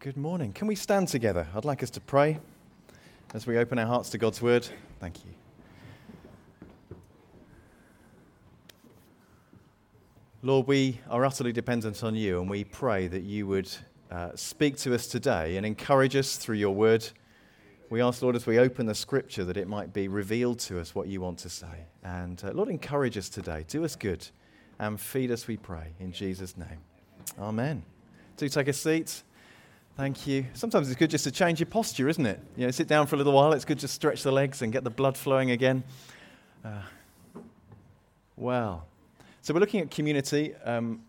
Good morning. Can we stand together? I'd like us to pray as we open our hearts to God's word. Thank you. Lord, we are utterly dependent on you, and we pray that you would uh, speak to us today and encourage us through your word. We ask, Lord, as we open the scripture, that it might be revealed to us what you want to say. And uh, Lord, encourage us today. Do us good and feed us, we pray, in Jesus' name. Amen. Do take a seat. Thank you. Sometimes it's good just to change your posture, isn't it? You know, sit down for a little while. It's good to stretch the legs and get the blood flowing again. Uh, well, so we're looking at community. Um,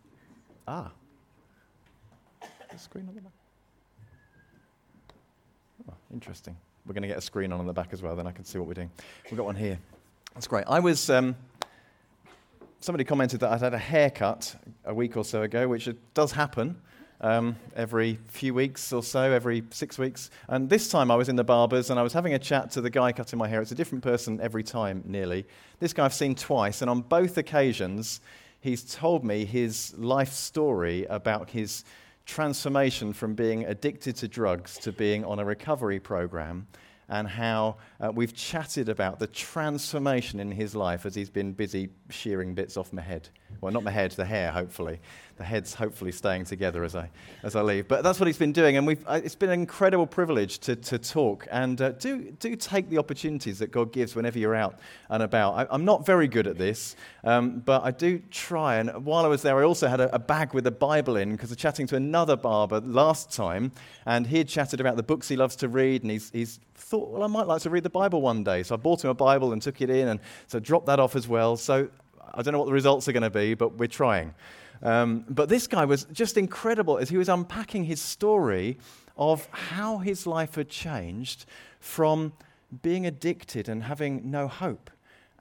ah, screen on the back. Oh, interesting. We're going to get a screen on on the back as well. Then I can see what we're doing. We've got one here. That's great. I was. Um, somebody commented that I'd had a haircut a week or so ago, which does happen um, every few weeks or so, every six weeks. And this time I was in the barber's and I was having a chat to the guy cutting my hair. It's a different person every time, nearly. This guy I've seen twice, and on both occasions, he's told me his life story about his transformation from being addicted to drugs to being on a recovery program and how uh, we've chatted about the transformation in his life as he's been busy shearing bits off my head. Well, not my head, the hair, hopefully. The head's hopefully staying together as I, as I leave. But that's what he's been doing, and we've, uh, it's been an incredible privilege to, to talk. And uh, do, do take the opportunities that God gives whenever you're out and about. I, am not very good at this, um, but I do try. And while I was there, I also had a, a bag with a Bible in because I was chatting to another barber last time, and he had chatted about the books he loves to read, and he's, he's thought, well, I might like to read the Bible one day. So I bought him a Bible and took it in, and so dropped that off as well. So I don't know what the results are going to be, but we're trying. Um, but this guy was just incredible as he was unpacking his story of how his life had changed from being addicted and having no hope,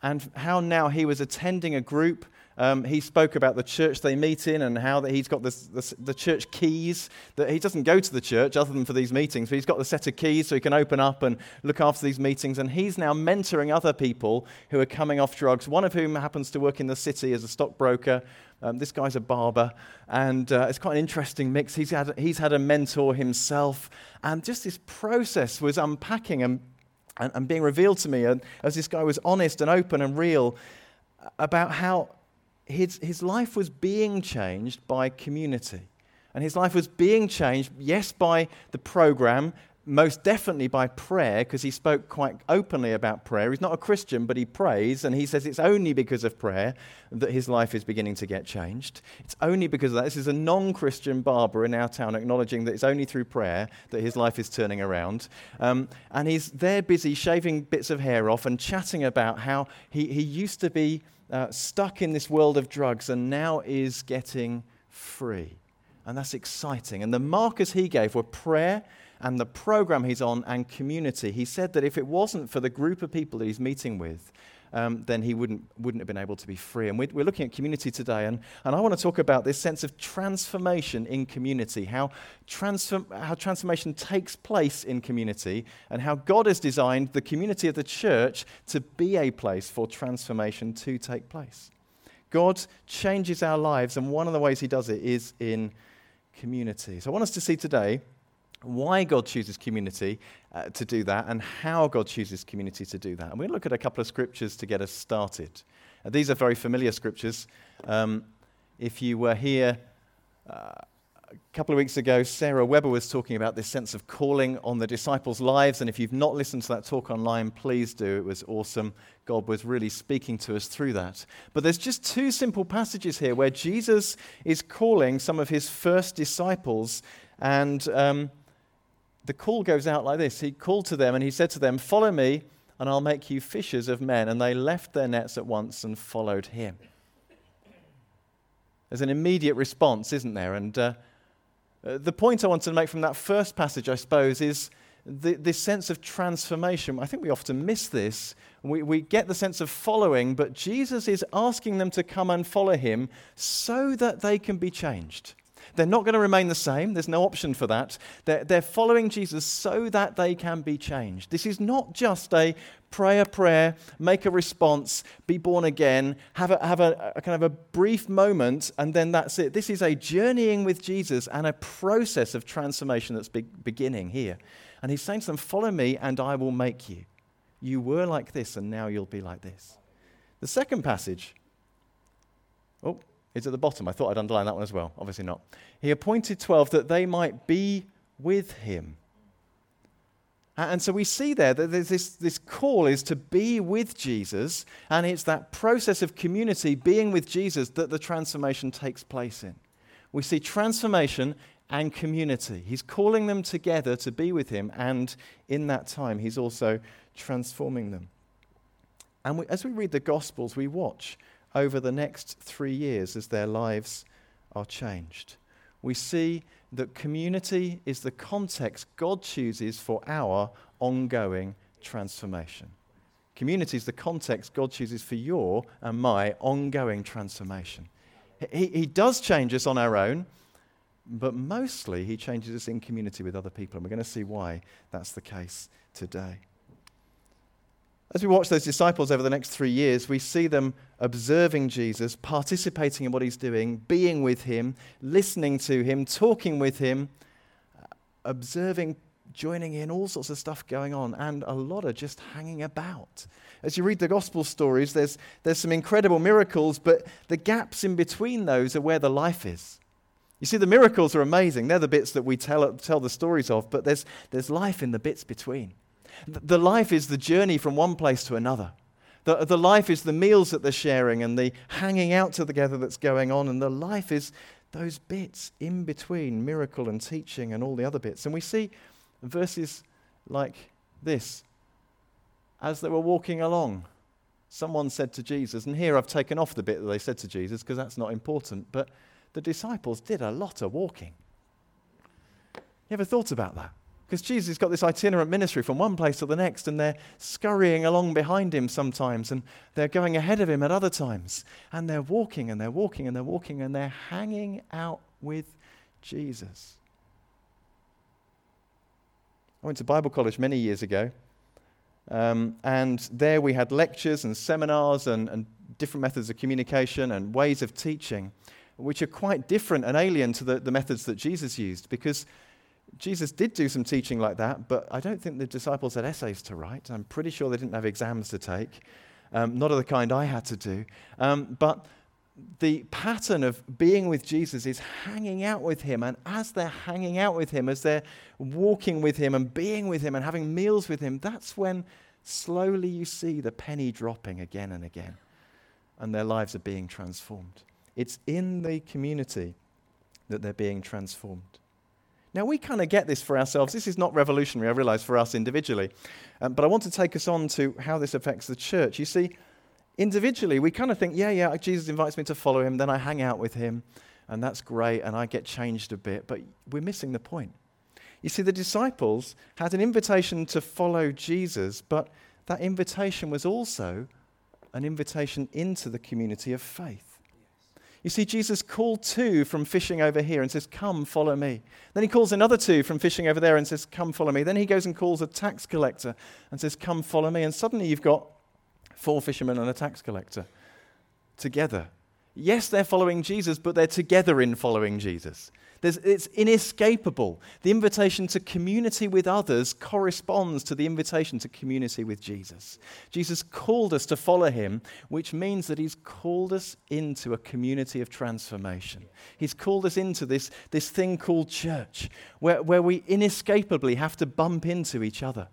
and how now he was attending a group um, he spoke about the church they meet in and how that he's got this, this, the church keys. That he doesn't go to the church other than for these meetings, but he's got the set of keys so he can open up and look after these meetings. And he's now mentoring other people who are coming off drugs. One of whom happens to work in the city as a stockbroker. Um, this guy's a barber, and uh, it's quite an interesting mix. He's had, he's had a mentor himself, and just this process was unpacking and, and, and being revealed to me. And as this guy was honest and open and real about how his, his life was being changed by community. And his life was being changed, yes, by the program, most definitely by prayer, because he spoke quite openly about prayer. He's not a Christian, but he prays, and he says it's only because of prayer that his life is beginning to get changed. It's only because of that. This is a non Christian barber in our town acknowledging that it's only through prayer that his life is turning around. Um, and he's there busy shaving bits of hair off and chatting about how he, he used to be uh, stuck in this world of drugs and now is getting free. And that's exciting. And the markers he gave were prayer and the program he's on and community. He said that if it wasn't for the group of people that he's meeting with, um, then he wouldn't, wouldn't have been able to be free. And we're, we're looking at community today, and, and I want to talk about this sense of transformation in community, how, transform, how transformation takes place in community, and how God has designed the community of the church to be a place for transformation to take place. God changes our lives, and one of the ways he does it is in community. So I want us to see today why God chooses community uh, to do that and how God chooses community to do that. And we'll look at a couple of scriptures to get us started. Uh, these are very familiar scriptures. Um, if you were here uh, a couple of weeks ago, Sarah Weber was talking about this sense of calling on the disciples' lives. And if you've not listened to that talk online, please do. It was awesome. God was really speaking to us through that. But there's just two simple passages here where Jesus is calling some of his first disciples and. Um, the call goes out like this He called to them and he said to them, Follow me, and I'll make you fishers of men. And they left their nets at once and followed him. There's an immediate response, isn't there? And uh, uh the point I wanted to make from that first passage, I suppose, is the, this sense of transformation. I think we often miss this. We, we get the sense of following, but Jesus is asking them to come and follow him so that they can be changed They're not going to remain the same. There's no option for that. They're, they're following Jesus so that they can be changed. This is not just a pray a prayer, make a response, be born again, have a, have a, a kind of a brief moment, and then that's it. This is a journeying with Jesus and a process of transformation that's be- beginning here. And he's saying to them, Follow me, and I will make you. You were like this, and now you'll be like this. The second passage, oh, it's at the bottom. I thought I'd underline that one as well. Obviously not. He appointed 12 that they might be with him. And so we see there that this, this call is to be with Jesus, and it's that process of community, being with Jesus, that the transformation takes place in. We see transformation and community. He's calling them together to be with him, and in that time, he's also transforming them. And we, as we read the Gospels, we watch over the next three years as their lives are changed. We see that community is the context God chooses for our ongoing transformation. Community is the context God chooses for your and my ongoing transformation. He, he does change us on our own, but mostly He changes us in community with other people. And we're going to see why that's the case today. As we watch those disciples over the next three years, we see them observing Jesus, participating in what he's doing, being with him, listening to him, talking with him, observing, joining in, all sorts of stuff going on, and a lot of just hanging about. As you read the gospel stories, there's, there's some incredible miracles, but the gaps in between those are where the life is. You see, the miracles are amazing. They're the bits that we tell, tell the stories of, but there's, there's life in the bits between. The life is the journey from one place to another. The, the life is the meals that they're sharing and the hanging out together that's going on. And the life is those bits in between miracle and teaching and all the other bits. And we see verses like this as they were walking along. Someone said to Jesus, and here I've taken off the bit that they said to Jesus because that's not important, but the disciples did a lot of walking. You ever thought about that? Because Jesus has got this itinerant ministry from one place to the next, and they're scurrying along behind him sometimes, and they're going ahead of him at other times. And they're walking, and they're walking, and they're walking, and they're hanging out with Jesus. I went to Bible college many years ago, um, and there we had lectures and seminars and, and different methods of communication and ways of teaching, which are quite different and alien to the, the methods that Jesus used because Jesus did do some teaching like that, but I don't think the disciples had essays to write. I'm pretty sure they didn't have exams to take, um, not of the kind I had to do. Um, but the pattern of being with Jesus is hanging out with him. And as they're hanging out with him, as they're walking with him and being with him and having meals with him, that's when slowly you see the penny dropping again and again. And their lives are being transformed. It's in the community that they're being transformed. Now, we kind of get this for ourselves. This is not revolutionary, I realize, for us individually. Um, but I want to take us on to how this affects the church. You see, individually, we kind of think, yeah, yeah, Jesus invites me to follow him, then I hang out with him, and that's great, and I get changed a bit. But we're missing the point. You see, the disciples had an invitation to follow Jesus, but that invitation was also an invitation into the community of faith. You see, Jesus called two from fishing over here and says, Come, follow me. Then he calls another two from fishing over there and says, Come, follow me. Then he goes and calls a tax collector and says, Come, follow me. And suddenly you've got four fishermen and a tax collector together. Yes, they're following Jesus, but they're together in following Jesus. There's, it's inescapable. The invitation to community with others corresponds to the invitation to community with Jesus. Jesus called us to follow him, which means that he's called us into a community of transformation. He's called us into this, this thing called church, where, where we inescapably have to bump into each other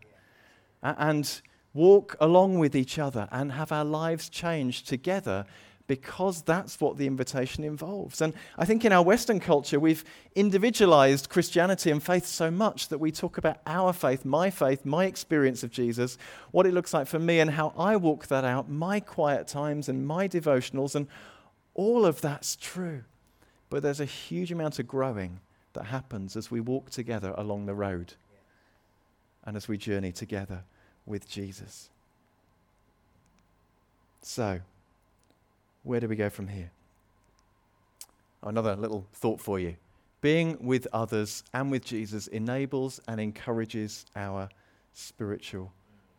and walk along with each other and have our lives changed together because that's what the invitation involves. And I think in our Western culture, we've individualized Christianity and faith so much that we talk about our faith, my faith, my experience of Jesus, what it looks like for me, and how I walk that out, my quiet times and my devotionals, and all of that's true. But there's a huge amount of growing that happens as we walk together along the road and as we journey together with Jesus. So, where do we go from here? Another little thought for you. being with others and with Jesus enables and encourages our spiritual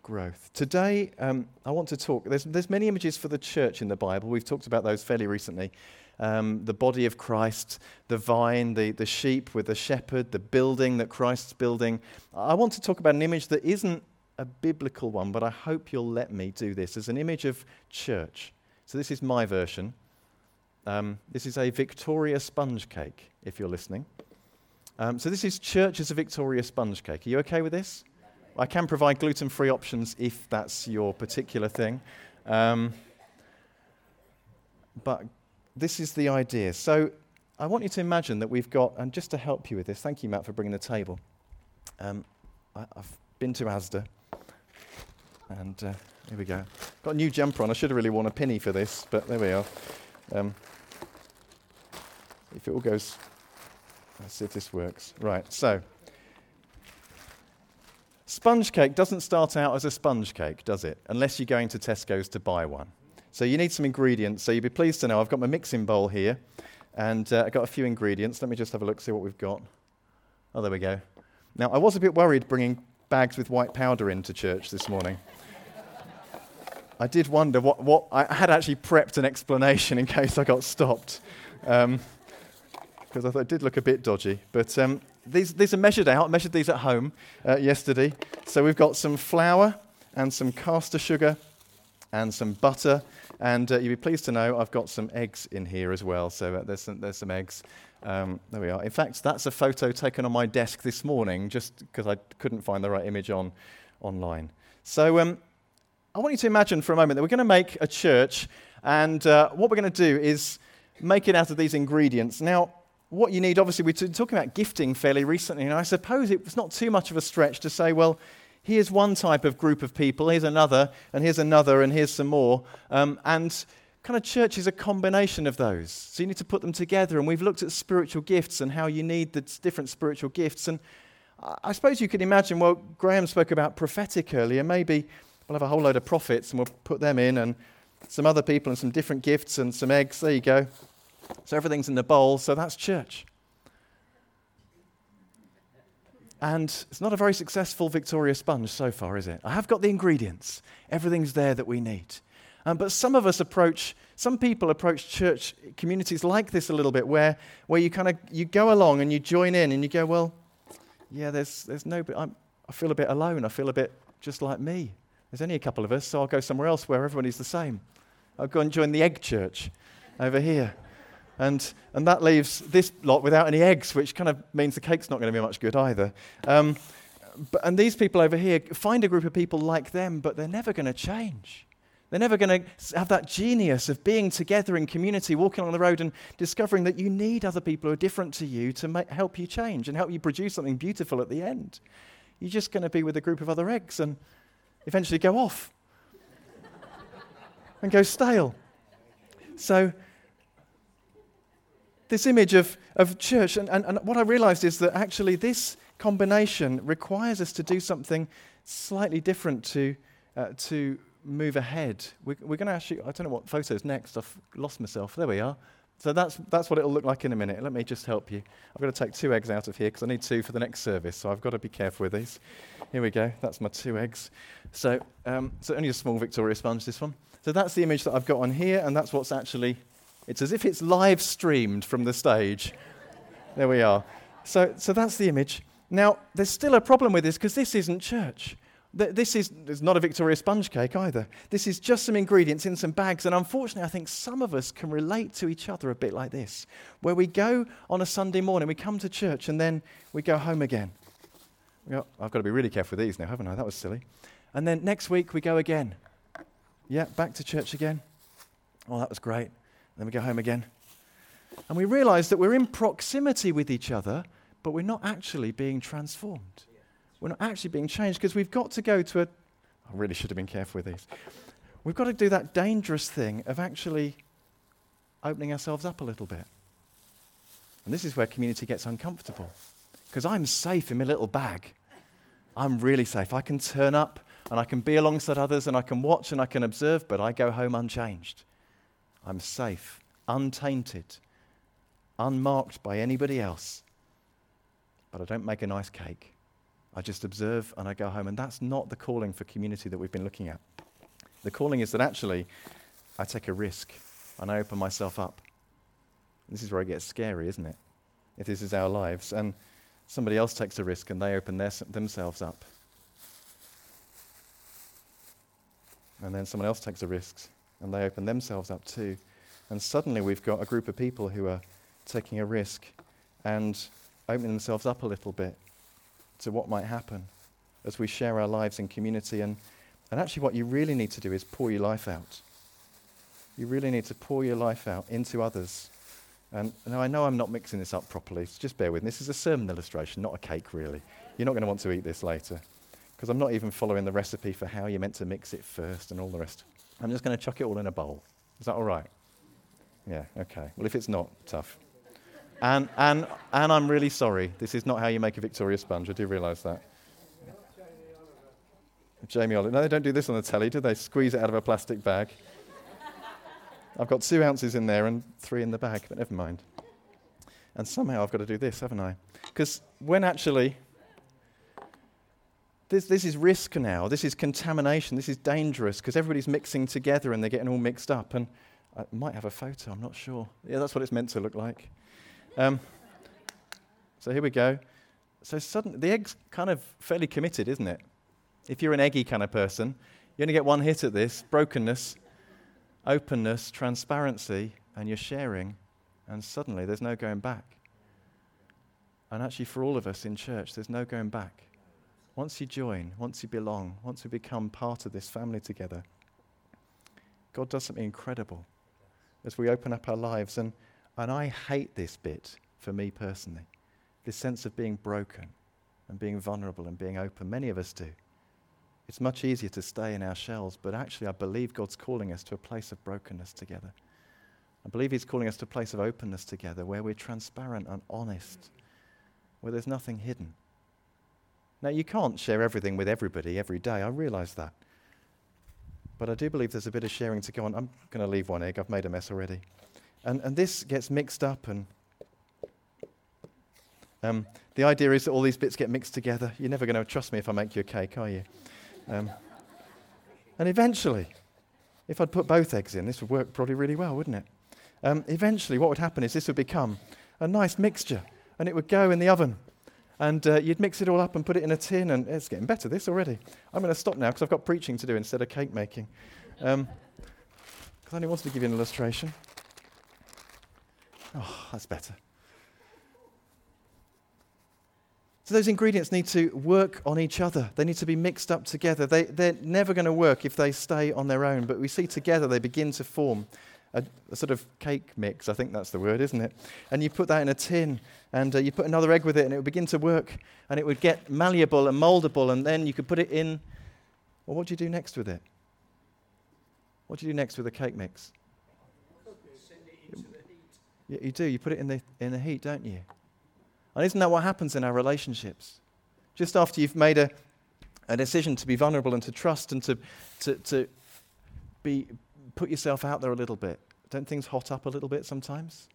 growth. Today, um, I want to talk. There's, there's many images for the church in the Bible. We've talked about those fairly recently. Um, the body of Christ, the vine, the, the sheep with the shepherd, the building that Christ's building. I want to talk about an image that isn't a biblical one, but I hope you'll let me do this as an image of church. So, this is my version. Um, this is a Victoria sponge cake, if you're listening. Um, so, this is church as a Victoria sponge cake. Are you okay with this? I can provide gluten free options if that's your particular thing. Um, but this is the idea. So, I want you to imagine that we've got, and just to help you with this, thank you, Matt, for bringing the table. Um, I, have been to Asda, and uh, here we go. Got a new jumper on. I should have really worn a penny for this, but there we are. Um, if it all goes, let's see if this works. Right, so sponge cake doesn't start out as a sponge cake, does it? Unless you're going to Tesco's to buy one. So you need some ingredients. So you'd be pleased to know I've got my mixing bowl here, and uh, I've got a few ingredients. Let me just have a look, see what we've got. Oh, there we go. Now, I was a bit worried bringing bags with white powder into church this morning. I did wonder what, what I had actually prepped an explanation in case I got stopped. Um, because I thought it did look a bit dodgy. But um, these, these are measured out. I measured these at home uh, yesterday. So we've got some flour and some caster sugar and some butter. And uh, you'll be pleased to know I've got some eggs in here as well. So uh, there's, some, there's some eggs. Um, there we are. In fact, that's a photo taken on my desk this morning just because I couldn't find the right image on online. So um, I want you to imagine for a moment that we're going to make a church. And uh, what we're going to do is make it out of these ingredients. Now, what you need, obviously, we're talking about gifting fairly recently, and I suppose it's not too much of a stretch to say, well, here's one type of group of people, here's another, and here's another, and here's some more. Um, and kind of church is a combination of those. So you need to put them together. And we've looked at spiritual gifts and how you need the different spiritual gifts. And I suppose you could imagine, well, Graham spoke about prophetic earlier. Maybe we'll have a whole load of prophets and we'll put them in, and some other people and some different gifts and some eggs. There you go. So everything's in the bowl, so that's church. And it's not a very successful Victoria sponge so far, is it? I have got the ingredients, everything's there that we need. Um, but some of us approach, some people approach church communities like this a little bit, where, where you kind of you go along and you join in and you go, well, yeah, there's, there's no, I'm, I feel a bit alone. I feel a bit just like me. There's only a couple of us, so I'll go somewhere else where everybody's the same. I'll go and join the egg church over here. And, and that leaves this lot without any eggs, which kind of means the cake's not going to be much good either. Um, but, and these people over here find a group of people like them, but they're never going to change. They're never going to have that genius of being together in community, walking along the road and discovering that you need other people who are different to you to make, help you change and help you produce something beautiful at the end. You're just going to be with a group of other eggs and eventually go off and go stale. So this image of, of church. And, and, and what I realized is that actually this combination requires us to do something slightly different to, uh, to move ahead. We, we're going to actually, I don't know what photo's next. I've lost myself. There we are. So that's, that's what it'll look like in a minute. Let me just help you. I've got to take two eggs out of here because I need two for the next service. So I've got to be careful with these. Here we go. That's my two eggs. So, um, so only a small Victoria sponge, this one. So that's the image that I've got on here, and that's what's actually it's as if it's live streamed from the stage. There we are. So, so that's the image. Now, there's still a problem with this because this isn't church. This is it's not a Victoria sponge cake either. This is just some ingredients in some bags. And unfortunately, I think some of us can relate to each other a bit like this, where we go on a Sunday morning, we come to church, and then we go home again. Go, I've got to be really careful with these now, haven't I? That was silly. And then next week, we go again. Yeah, back to church again. Oh, that was great. Then we go home again. And we realize that we're in proximity with each other, but we're not actually being transformed. We're not actually being changed because we've got to go to a. I really should have been careful with these. We've got to do that dangerous thing of actually opening ourselves up a little bit. And this is where community gets uncomfortable because I'm safe in my little bag. I'm really safe. I can turn up and I can be alongside others and I can watch and I can observe, but I go home unchanged. I'm safe, untainted, unmarked by anybody else. but I don't make a nice cake. I just observe and I go home. And that's not the calling for community that we've been looking at. The calling is that actually I take a risk and I open myself up. This is where it gets scary, isn't it? If this is our lives. And somebody else takes a risk and they open their, themselves up. And then someone else takes a risk and they open themselves up too. And suddenly we've got a group of people who are taking a risk and opening themselves up a little bit to what might happen as we share our lives in community. And, and actually, what you really need to do is pour your life out. You really need to pour your life out into others. And now I know I'm not mixing this up properly, so just bear with me. This is a sermon illustration, not a cake, really. You're not going to want to eat this later because I'm not even following the recipe for how you're meant to mix it first and all the rest. I'm just going to chuck it all in a bowl. Is that all right? Yeah, okay. Well, if it's not, tough. And, and, and I'm really sorry. This is not how you make a Victoria sponge. I do realise that. Jamie Oliver. No, they don't do this on the telly, do they? Squeeze it out of a plastic bag. I've got two ounces in there and three in the bag, but never mind. And somehow I've got to do this, haven't I? Because when actually, this, this is risk now, this is contamination, this is dangerous because everybody's mixing together and they're getting all mixed up. And I might have a photo, I'm not sure. Yeah, that's what it's meant to look like. Um, so here we go. So suddenly, the egg's kind of fairly committed, isn't it? If you're an eggy kind of person, you only get one hit at this brokenness, openness, transparency, and you're sharing, and suddenly there's no going back. And actually, for all of us in church, there's no going back. Once you join, once you belong, once we become part of this family together, God does something incredible as we open up our lives. And and I hate this bit for me personally this sense of being broken and being vulnerable and being open. Many of us do. It's much easier to stay in our shells, but actually, I believe God's calling us to a place of brokenness together. I believe He's calling us to a place of openness together where we're transparent and honest, where there's nothing hidden. Now, you can't share everything with everybody every day. I realize that. But I do believe there's a bit of sharing to go on. I'm going to leave one egg. I've made a mess already. And, and this gets mixed up, and um, the idea is that all these bits get mixed together. You're never going to trust me if I make you a cake, are you? Um, and eventually, if I'd put both eggs in, this would work probably really well, wouldn't it? Um, eventually, what would happen is this would become a nice mixture, and it would go in the oven. And uh, you'd mix it all up and put it in a tin, and it's getting better, this already. I'm going to stop now because I've got preaching to do instead of cake making. Because um, I only wanted to give you an illustration. Oh, that's better. So those ingredients need to work on each other. They need to be mixed up together. They, they're never going to work if they stay on their own. But we see together they begin to form a, a, sort of cake mix. I think that's the word, isn't it? And you put that in a tin, and uh, you put another egg with it, and it would begin to work, and it would get malleable and moldable, and then you could put it in. Well, what do you do next with it? What do you do next with a cake mix? You, you do. You put it in the, in the heat, don't you? And isn't that what happens in our relationships? Just after you've made a, a decision to be vulnerable and to trust and to, to, to be, put yourself out there a little bit, don't things hot up a little bit sometimes?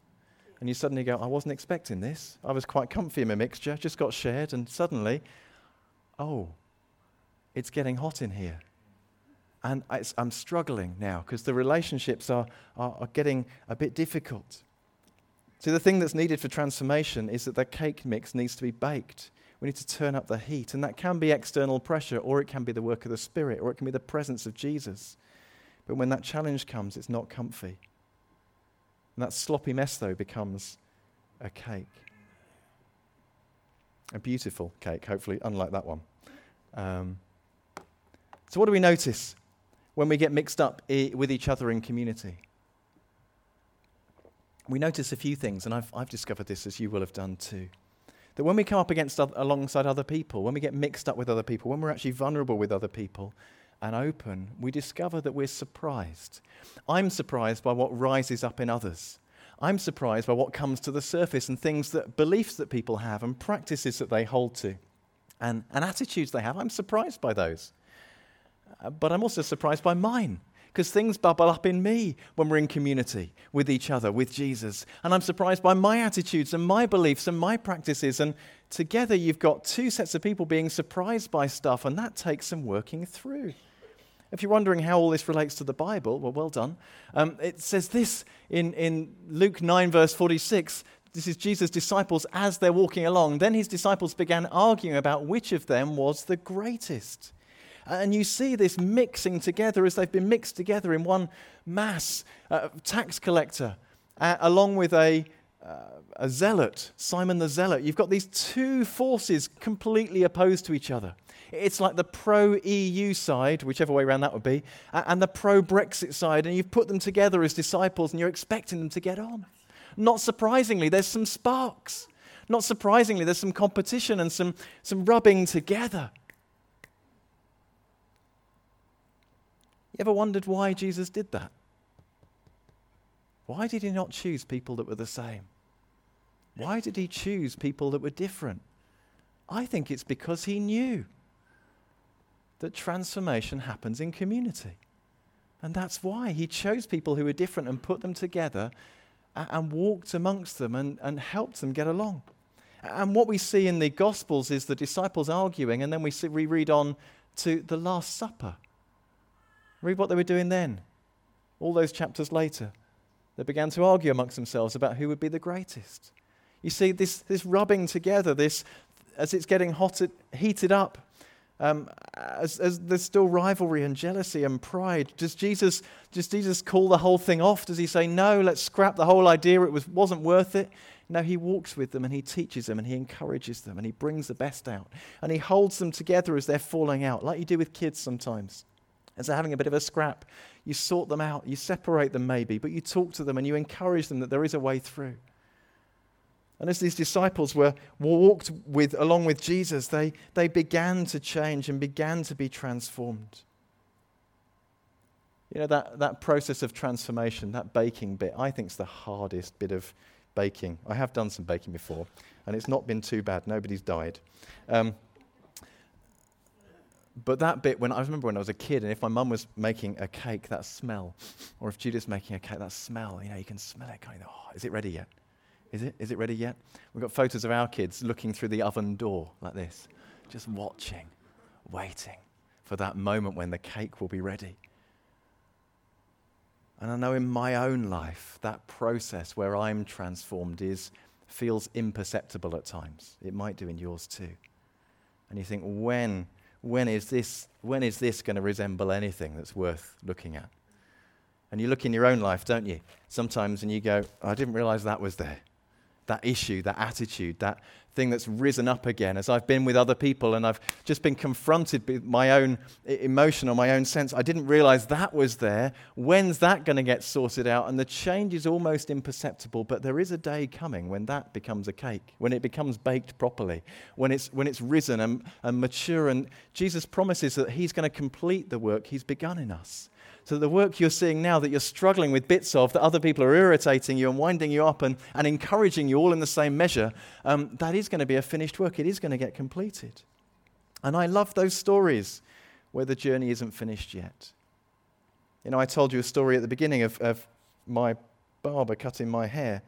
And you suddenly go, I wasn't expecting this. I was quite comfy in my mixture, just got shared, and suddenly, oh, it's getting hot in here. And I'm struggling now because the relationships are, are, are getting a bit difficult. See, the thing that's needed for transformation is that the cake mix needs to be baked. We need to turn up the heat. And that can be external pressure, or it can be the work of the Spirit, or it can be the presence of Jesus. But when that challenge comes, it's not comfy. And that sloppy mess, though, becomes a cake. A beautiful cake, hopefully, unlike that one. Um, so, what do we notice when we get mixed up I- with each other in community? We notice a few things, and I've, I've discovered this as you will have done too. That when we come up against alongside other people, when we get mixed up with other people, when we're actually vulnerable with other people and open, we discover that we're surprised. I'm surprised by what rises up in others. I'm surprised by what comes to the surface and things that beliefs that people have and practices that they hold to and, and attitudes they have. I'm surprised by those. Uh, but I'm also surprised by mine because things bubble up in me when we're in community with each other, with Jesus. And I'm surprised by my attitudes and my beliefs and my practices. And together you've got two sets of people being surprised by stuff, and that takes some working through. If you're wondering how all this relates to the Bible, well, well done. Um, it says this in, in Luke 9, verse 46. This is Jesus' disciples as they're walking along. Then his disciples began arguing about which of them was the greatest. And you see this mixing together as they've been mixed together in one mass. Uh, tax collector, uh, along with a, uh, a zealot, Simon the Zealot. You've got these two forces completely opposed to each other. It's like the pro EU side, whichever way around that would be, and the pro Brexit side, and you've put them together as disciples and you're expecting them to get on. Not surprisingly, there's some sparks. Not surprisingly, there's some competition and some, some rubbing together. You ever wondered why Jesus did that? Why did he not choose people that were the same? Why did he choose people that were different? I think it's because he knew that transformation happens in community. And that's why he chose people who were different and put them together and, walked amongst them and, and helped them get along. And what we see in the Gospels is the disciples arguing, and then we, see, we read on to the Last Supper. Read what they were doing then. All those chapters later, they began to argue amongst themselves about who would be the greatest. You see, this, this rubbing together, this, as it's getting hotter, heated up, um, as, as, there's still rivalry and jealousy and pride. Does Jesus, does Jesus call the whole thing off? Does he say, no, let's scrap the whole idea, it was, wasn't worth it? No, he walks with them and he teaches them and he encourages them and he brings the best out. And he holds them together as they're falling out, like you do with kids sometimes. As they're having a bit of a scrap, you sort them out, you separate them maybe, but you talk to them and you encourage them that there is a way through. And as these disciples were walked with, along with Jesus, they, they began to change and began to be transformed. You know, that, that process of transformation, that baking bit, I think is the hardest bit of baking. I have done some baking before, and it's not been too bad. Nobody's died. Um, but that bit, when I remember when I was a kid, and if my mum was making a cake, that smell, or if Judith's making a cake, that smell, you know, you can smell it. going, oh, is it ready yet? Is it? Is it ready yet? We've got photos of our kids looking through the oven door like this, just watching, waiting for that moment when the cake will be ready. And I know in my own life, that process where I'm transformed is feels imperceptible at times. It might do in yours too. And you think, when when is this, when is this going to resemble anything that's worth looking at? And you look in your own life, don't you? Sometimes, and you go, I didn't realize that was there. That issue, that attitude, that thing that's risen up again as I've been with other people and I've just been confronted with my own emotion or my own sense. I didn't realize that was there. When's that going to get sorted out? And the change is almost imperceptible, but there is a day coming when that becomes a cake, when it becomes baked properly, when it's, when it's risen and, and mature. And Jesus promises that He's going to complete the work He's begun in us. So the work you're seeing now that you're struggling with bits of, that other people are irritating you and winding you up and, and encouraging you all in the same measure, um, that is going to be a finished work. It is going to get completed. And I love those stories where the journey isn't finished yet. You know, I told you a story at the beginning of, of my barber cutting my hair,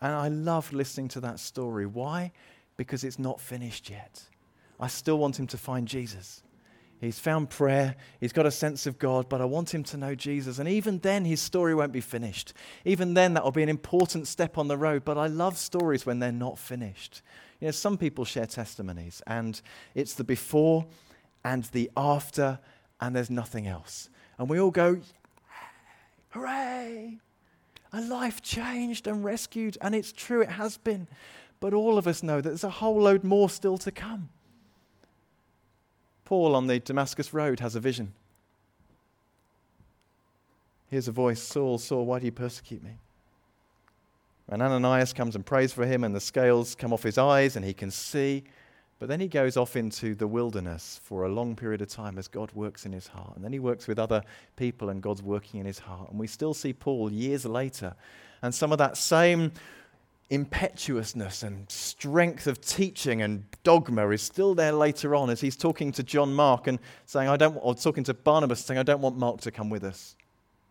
and I love listening to that story. Why? Because it's not finished yet. I still want him to find Jesus. He's found prayer. He's got a sense of God, but I want him to know Jesus. And even then, his story won't be finished. Even then, that will be an important step on the road. But I love stories when they're not finished. You know, some people share testimonies, and it's the before and the after, and there's nothing else. And we all go, hooray! A life changed and rescued. And it's true, it has been. But all of us know that there's a whole load more still to come. Paul on the Damascus Road has a vision. Here's a voice Saul, Saul, why do you persecute me? And Ananias comes and prays for him, and the scales come off his eyes, and he can see. But then he goes off into the wilderness for a long period of time as God works in his heart. And then he works with other people, and God's working in his heart. And we still see Paul years later. And some of that same impetuousness and strength of teaching and dogma is still there later on as he's talking to John Mark and saying, I don't, want or talking to Barnabas saying, I don't want Mark to come with us.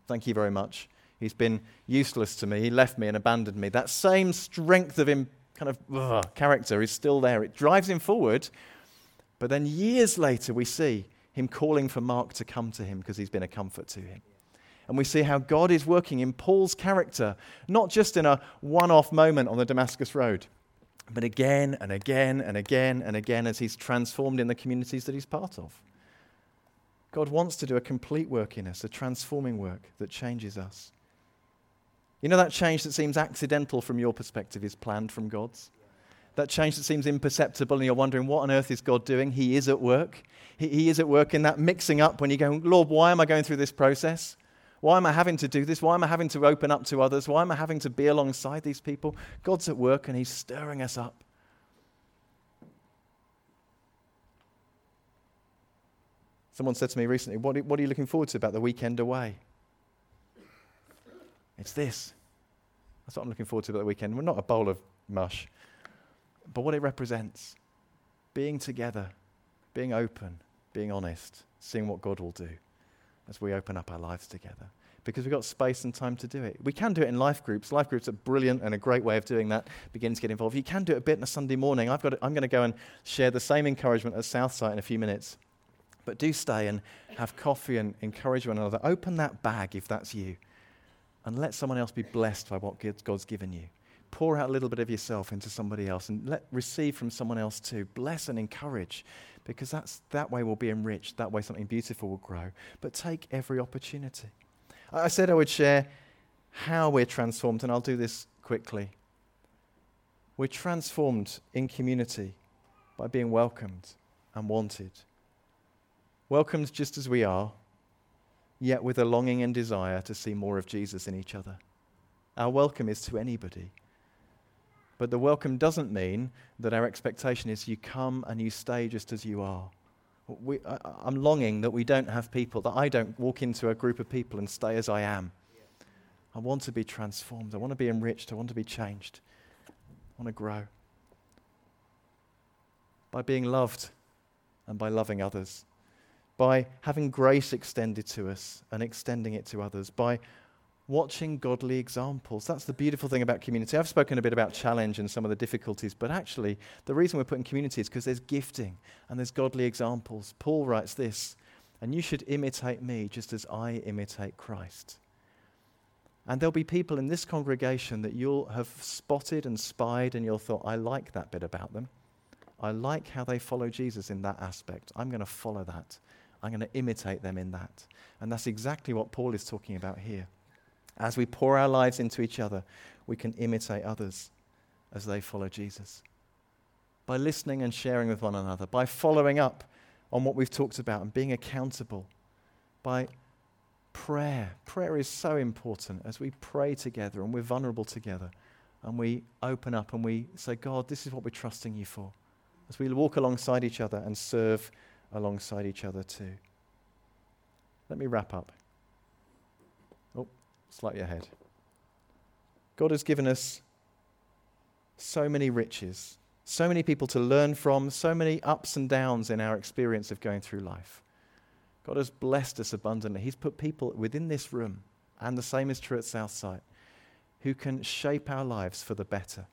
Thank you very much. He's been useless to me. He left me and abandoned me. That same strength of him, kind of ugh, character is still there. It drives him forward. But then years later, we see him calling for Mark to come to him because he's been a comfort to him. And we see how God is working in Paul's character, not just in a one off moment on the Damascus Road, but again and again and again and again as he's transformed in the communities that he's part of. God wants to do a complete work in us, a transforming work that changes us. You know that change that seems accidental from your perspective is planned from God's? That change that seems imperceptible and you're wondering, what on earth is God doing? He is at work. He, he is at work in that mixing up when you go, Lord, why am I going through this process? Why am I having to do this? Why am I having to open up to others? Why am I having to be alongside these people? God's at work and He's stirring us up. Someone said to me recently, what, are you looking forward to about the weekend away? It's this. That's what I'm looking forward to about the weekend. We're not a bowl of mush, but what it represents being together, being open, being honest, seeing what God will do as we open up our lives together. Because we've got space and time to do it. We can do it in life groups. Life groups are brilliant and a great way of doing that. Begin to get involved. You can do it a bit on a Sunday morning. I've got to, I'm going to go and share the same encouragement at Southside in a few minutes. But do stay and have coffee and encourage one another. Open that bag if that's you. And let someone else be blessed by what God's given you. Pour out a little bit of yourself into somebody else and let, receive from someone else too. Bless and encourage because that's, that way we'll be enriched. That way something beautiful will grow. But take every opportunity. I said I would share how we're transformed, and I'll do this quickly. We're transformed in community by being welcomed and wanted. Welcomed just as we are, yet with a longing and desire to see more of Jesus in each other. Our welcome is to anybody. But the welcome doesn't mean that our expectation is you come and you stay just as you are. We, I, I'm longing that we don't have people, that I don't walk into a group of people and stay as I am. I want to be transformed. I want to be enriched. I want to be changed. I want to grow. By being loved and by loving others. By having grace extended to us and extending it to others. By watching godly examples. That's the beautiful thing about community. I've spoken a bit about challenge and some of the difficulties, but actually, the reason we're putting community is because there's gifting and there's godly examples. Paul writes this, and you should imitate me just as I imitate Christ. And there'll be people in this congregation that you'll have spotted and spied, and you'll thought, I like that bit about them. I like how they follow Jesus in that aspect. I'm going to follow that. I'm going to imitate them in that. And that's exactly what Paul is talking about here. As we pour our lives into each other, we can imitate others as they follow Jesus. By listening and sharing with one another, by following up on what we've talked about and being accountable, by prayer. Prayer is so important as we pray together and we're vulnerable together and we open up and we say, God, this is what we're trusting you for. As we walk alongside each other and serve alongside each other too. Let me wrap up slightly ahead. God has given us so many riches, so many people to learn from, so many ups and downs in our experience of going through life. God has blessed us abundantly. He's put people within this room, and the same is true at Southside, who can shape our lives for the better.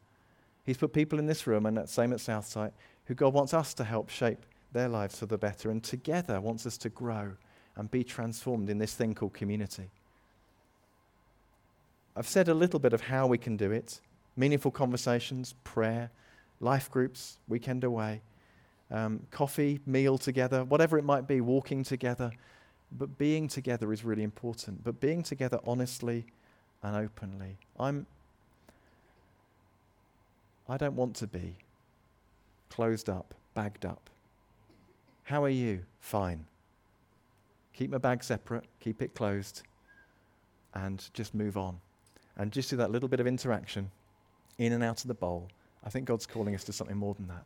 He's put people in this room, and that same at Southside, who God wants us to help shape their lives for the better, and together wants us to grow and be transformed in this thing called community. I've said a little bit of how we can do it meaningful conversations, prayer, life groups, weekend away, um, coffee, meal together, whatever it might be, walking together. But being together is really important. But being together honestly and openly. I'm, I don't want to be closed up, bagged up. How are you? Fine. Keep my bag separate, keep it closed, and just move on and just do that little bit of interaction in and out of the bowl, I think God's calling us to something more than that.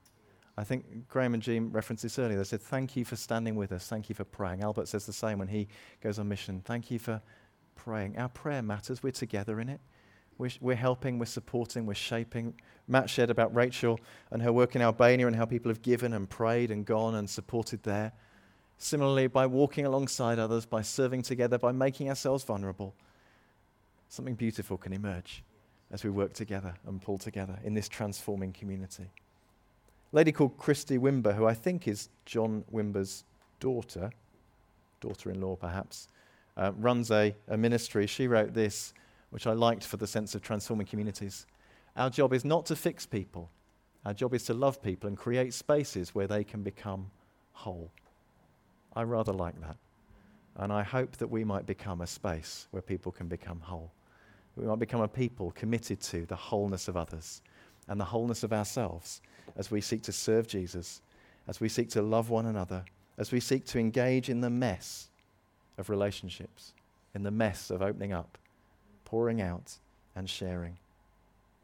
I think Graham and Jean referenced this earlier. They said, Thank you for standing with us. Thank you for praying. Albert says the same when he goes on mission. Thank you for praying. Our prayer matters. We're together in it. We're, we're helping, we're supporting, we're shaping. Matt shared about Rachel and her work in Albania and how people have given and prayed and gone and supported there. Similarly, by walking alongside others, by serving together, by making ourselves vulnerable, something beautiful can emerge as we work together and pull together in this transforming community. A lady called Christy Wimber, who I think is John Wimber's daughter, daughter in law perhaps, uh, runs a, a ministry. She wrote this, which I liked for the sense of transforming communities. Our job is not to fix people, our job is to love people and create spaces where they can become whole. I rather like that. And I hope that we might become a space where people can become whole. We might become a people committed to the wholeness of others and the wholeness of ourselves as we seek to serve Jesus, as we seek to love one another, as we seek to engage in the mess of relationships, in the mess of opening up, pouring out, and sharing.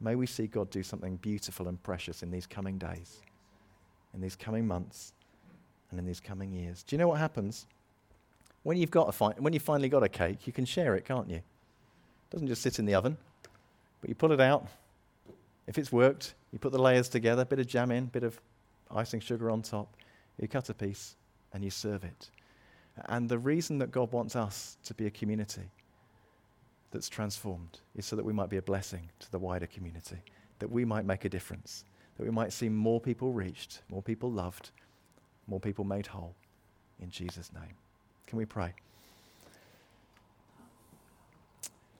May we see God do something beautiful and precious in these coming days, in these coming months, and in these coming years. Do you know what happens? When you've got a fi- when you finally got a cake, you can share it, can't you? Doesn't just sit in the oven, but you pull it out. If it's worked, you put the layers together, bit of jam in, bit of icing sugar on top. You cut a piece and you serve it. And the reason that God wants us to be a community that's transformed is so that we might be a blessing to the wider community, that we might make a difference, that we might see more people reached, more people loved, more people made whole. In Jesus' name. Can we pray?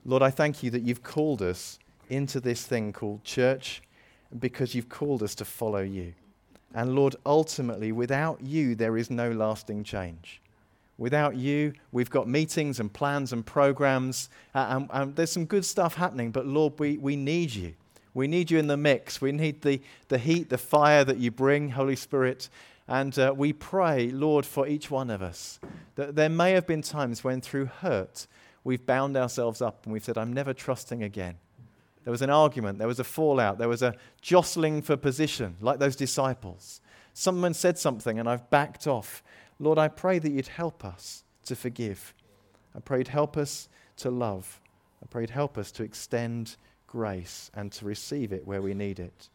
Lord, I thank you that you've called us into this thing called church because you've called us to follow you. And Lord, ultimately, without you, there is no lasting change. Without you, we've got meetings and plans and programs, and, and, there's some good stuff happening, but Lord, we, we need you. We need you in the mix. We need the, the heat, the fire that you bring, Holy Spirit. And uh, we pray, Lord, for each one of us, that there may have been times when through hurt we've bound ourselves up and we've said, I'm never trusting again. There was an argument, there was a fallout, there was a jostling for position, like those disciples. Someone said something and I've backed off. Lord, I pray that you'd help us to forgive. I pray you'd help us to love. I pray you'd help us to extend grace and to receive it where we need it.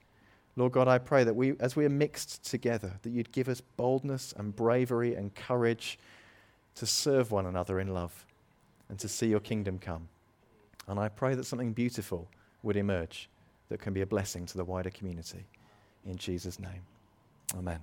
Lord God, I pray that we, as we are mixed together, that you'd give us boldness and bravery and courage to serve one another in love and to see your kingdom come. And I pray that something beautiful would emerge that can be a blessing to the wider community. In Jesus' name, amen.